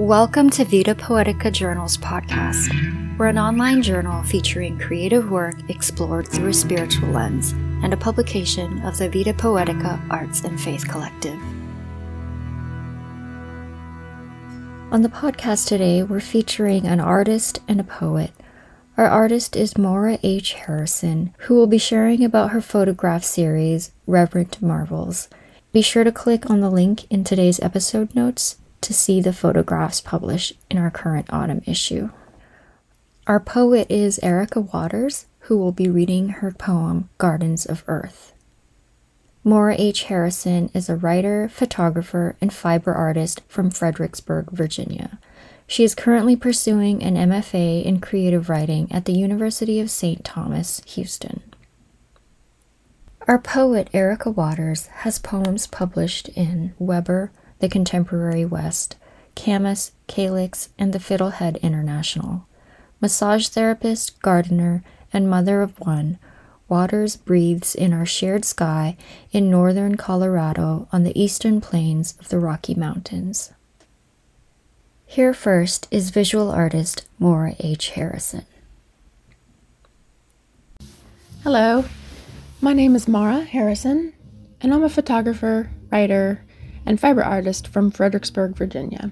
Welcome to Vita Poetica Journals podcast. We're an online journal featuring creative work explored through a spiritual lens and a publication of the Vita Poetica Arts and Faith Collective. On the podcast today, we're featuring an artist and a poet. Our artist is Maura H. Harrison, who will be sharing about her photograph series, Reverent Marvels. Be sure to click on the link in today's episode notes to see the photographs published in our current autumn issue. Our poet is Erica Waters, who will be reading her poem Gardens of Earth. Maura H. Harrison is a writer, photographer, and fiber artist from Fredericksburg, Virginia. She is currently pursuing an MFA in creative writing at the University of St. Thomas, Houston. Our poet Erica Waters has poems published in Weber, The Contemporary West, Camas, Calyx, and the Fiddlehead International. Massage therapist, gardener, and mother of one, Waters breathes in our shared sky in northern Colorado on the eastern plains of the Rocky Mountains. Here first is visual artist Maura H. Harrison. Hello, my name is Maura Harrison, and I'm a photographer, writer, and fiber artist from Fredericksburg, Virginia.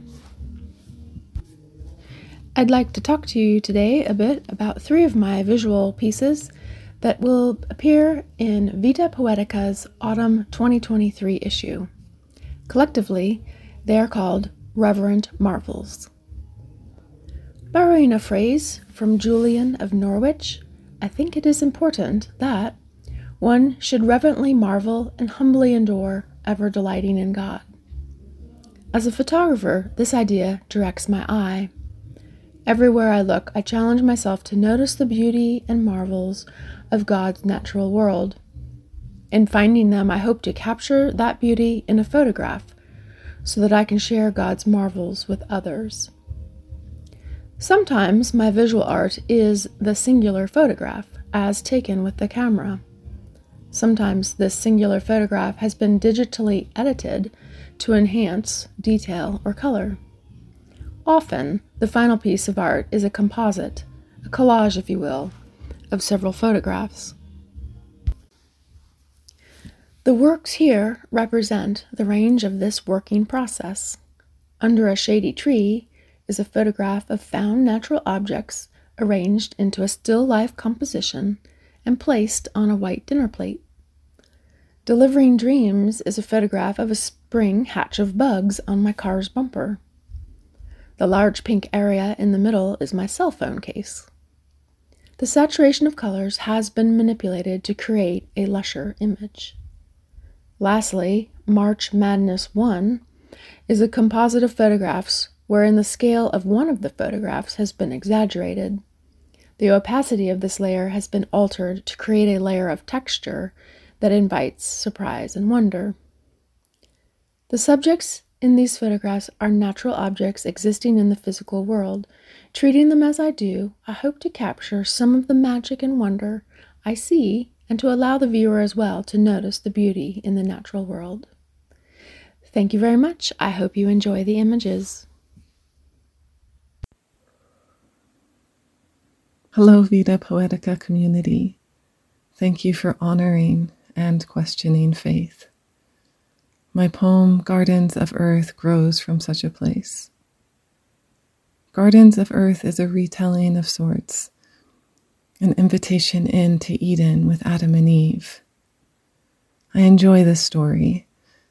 I'd like to talk to you today a bit about three of my visual pieces that will appear in Vita Poetica's Autumn 2023 issue. Collectively, they are called Reverent Marvels. Borrowing a phrase from Julian of Norwich, I think it is important that one should reverently marvel and humbly adore, ever delighting in God. As a photographer, this idea directs my eye. Everywhere I look, I challenge myself to notice the beauty and marvels of God's natural world. In finding them, I hope to capture that beauty in a photograph so that I can share God's marvels with others. Sometimes my visual art is the singular photograph, as taken with the camera. Sometimes this singular photograph has been digitally edited to enhance detail or color. Often, the final piece of art is a composite, a collage, if you will, of several photographs. The works here represent the range of this working process. Under a shady tree is a photograph of found natural objects arranged into a still life composition and placed on a white dinner plate. Delivering Dreams is a photograph of a spring hatch of bugs on my car's bumper. The large pink area in the middle is my cell phone case. The saturation of colors has been manipulated to create a lusher image. Lastly, March Madness 1 is a composite of photographs wherein the scale of one of the photographs has been exaggerated. The opacity of this layer has been altered to create a layer of texture that invites surprise and wonder. The subjects in these photographs are natural objects existing in the physical world. Treating them as I do, I hope to capture some of the magic and wonder I see and to allow the viewer as well to notice the beauty in the natural world. Thank you very much. I hope you enjoy the images. Hello, Vita Poetica community. Thank you for honoring and questioning faith. My poem, Gardens of Earth, grows from such a place. Gardens of Earth is a retelling of sorts, an invitation into Eden with Adam and Eve. I enjoy this story,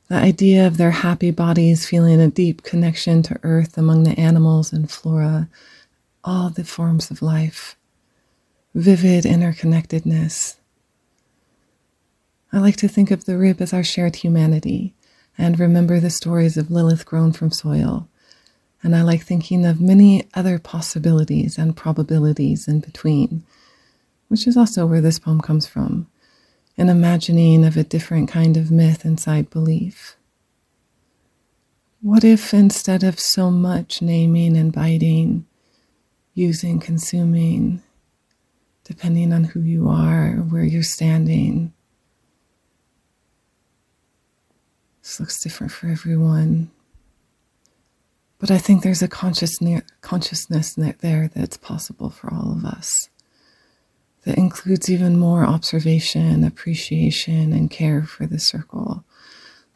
the idea of their happy bodies feeling a deep connection to Earth among the animals and flora, all the forms of life vivid interconnectedness. I like to think of the rib as our shared humanity and remember the stories of Lilith grown from soil. And I like thinking of many other possibilities and probabilities in between, which is also where this poem comes from an imagining of a different kind of myth inside belief. What if instead of so much naming and biting, using, consuming, depending on who you are or where you're standing. This looks different for everyone. But I think there's a conscious consciousness there that's possible for all of us that includes even more observation, appreciation, and care for the circle,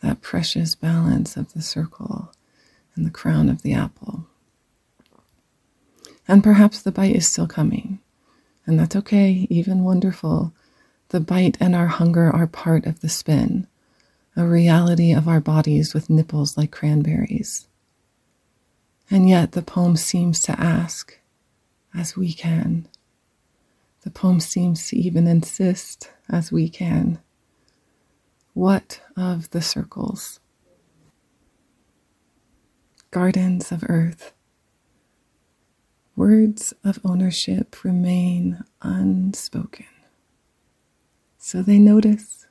that precious balance of the circle and the crown of the apple. And perhaps the bite is still coming, and that's okay, even wonderful. The bite and our hunger are part of the spin, a reality of our bodies with nipples like cranberries. And yet the poem seems to ask, as we can. The poem seems to even insist, as we can. What of the circles? Gardens of earth. Words of ownership remain unspoken. So they notice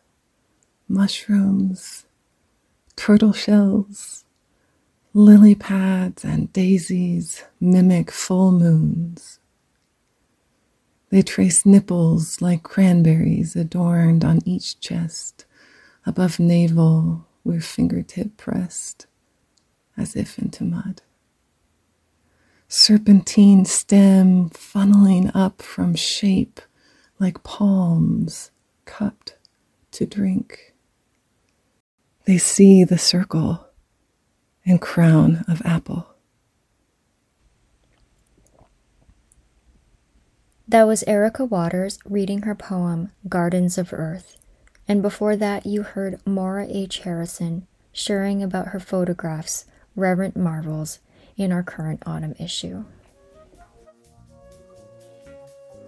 mushrooms, turtle shells, Lily pads and daisies mimic full moons. They trace nipples like cranberries adorned on each chest, above navel where fingertip pressed, as if into mud. Serpentine stem funneling up from shape like palms cupped to drink. They see the circle and crown of apple. That was Erica Waters reading her poem Gardens of Earth. And before that, you heard Maura H. Harrison sharing about her photographs, Reverent Marvels, in our current autumn issue.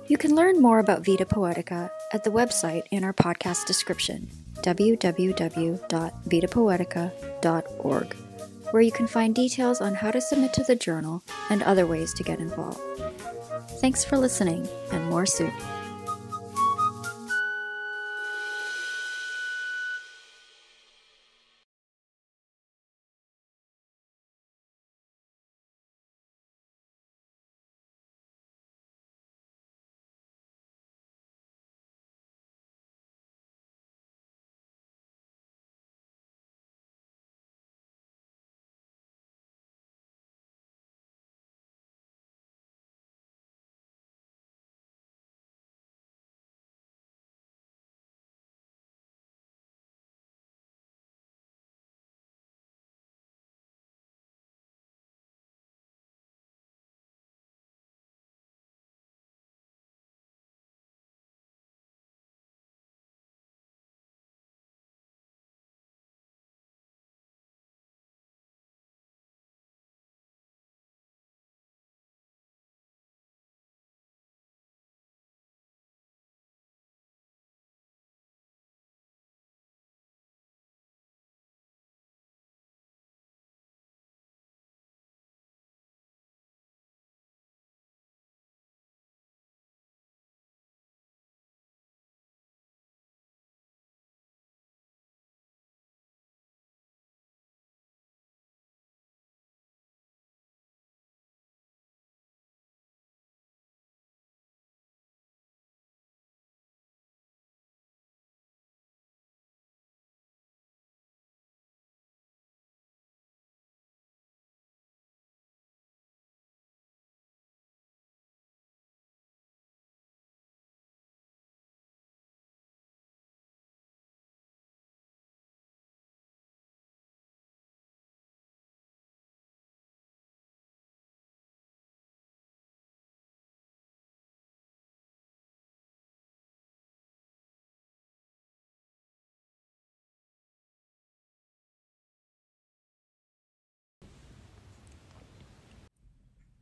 You can learn more about Vita Poetica at the website in our podcast description www.vitapoetica.org where you can find details on how to submit to the journal and other ways to get involved. Thanks for listening, and more soon.